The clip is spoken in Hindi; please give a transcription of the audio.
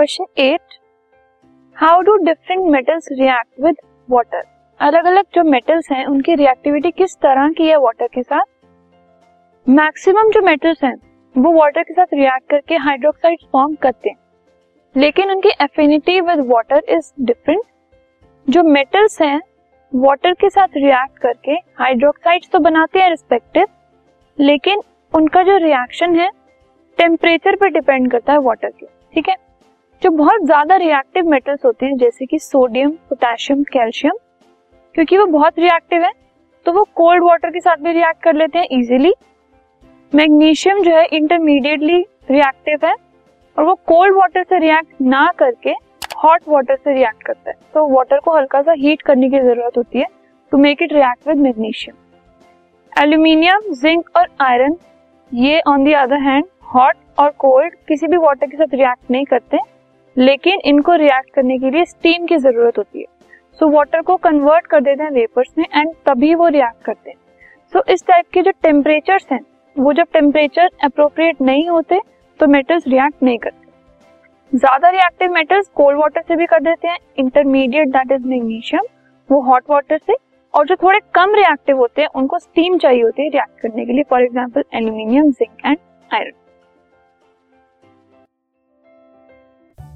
Question eight how do different metals react with water अलग अलग जो मेटल्स हैं, उनकी रिएक्टिविटी किस तरह की है वाटर के साथ? मैक्सिमम जो मेटल्स हैं, वो वाटर के साथ रिएक्ट करके हाइड्रोक्साइड फॉर्म करते हैं. लेकिन उनकी affinity with water is different जो मेटल्स हैं वाटर के साथ रिएक्ट करके हाइड्रोक्साइड तो बनाते हैं रिस्पेक्टिव लेकिन उनका जो रिएक्शन है टेम्परेचर पर डिपेंड करता है वाटर के. ठीक है? जो बहुत ज़्यादा रिएक्टिव मेटल्स होते हैं, जैसे कि सोडियम पोटेशियम कैल्शियम क्योंकि वो बहुत रिएक्टिव है तो वो कोल्ड वाटर के साथ भी रिएक्ट कर लेते हैं इजीली मैग्नीशियम जो है इंटरमीडिएटली रिएक्टिव है, और वो कोल्ड वाटर से रिएक्ट ना करके हॉट वाटर से रिएक्ट करता है। तो वाटर को हल्का सा हीट करने की ज़रूरत होती है to make it react with magnesium aluminium zinc और आयरन ये on the other hand hot और कोल्ड किसी भी वाटर के साथ रिएक्ट नहीं करते। लेकिन इनको रिएक्ट करने के लिए स्टीम की ज़रूरत होती है। सो so, वाटर को कन्वर्ट कर देते हैं वेपर्स में एंड तभी वो रिएक्ट करते हैं। सो so, इस टाइप के जो टेम्परेचर्स हैं वो जब टेम्परेचर अप्रोप्रिएट नहीं होते तो मेटल्स रिएक्ट नहीं करते। ज़्यादा रिएक्टिव मेटल्स कोल्ड वाटर से भी कर देते हैं इंटरमीडिएट दैट इज़ मैग्नीशियम वो हॉट वाटर से। और जो थोड़े कम रिएक्टिव होते हैं उनको स्टीम चाहिए होती है रिएक्ट करने के लिए for example aluminium zinc and iron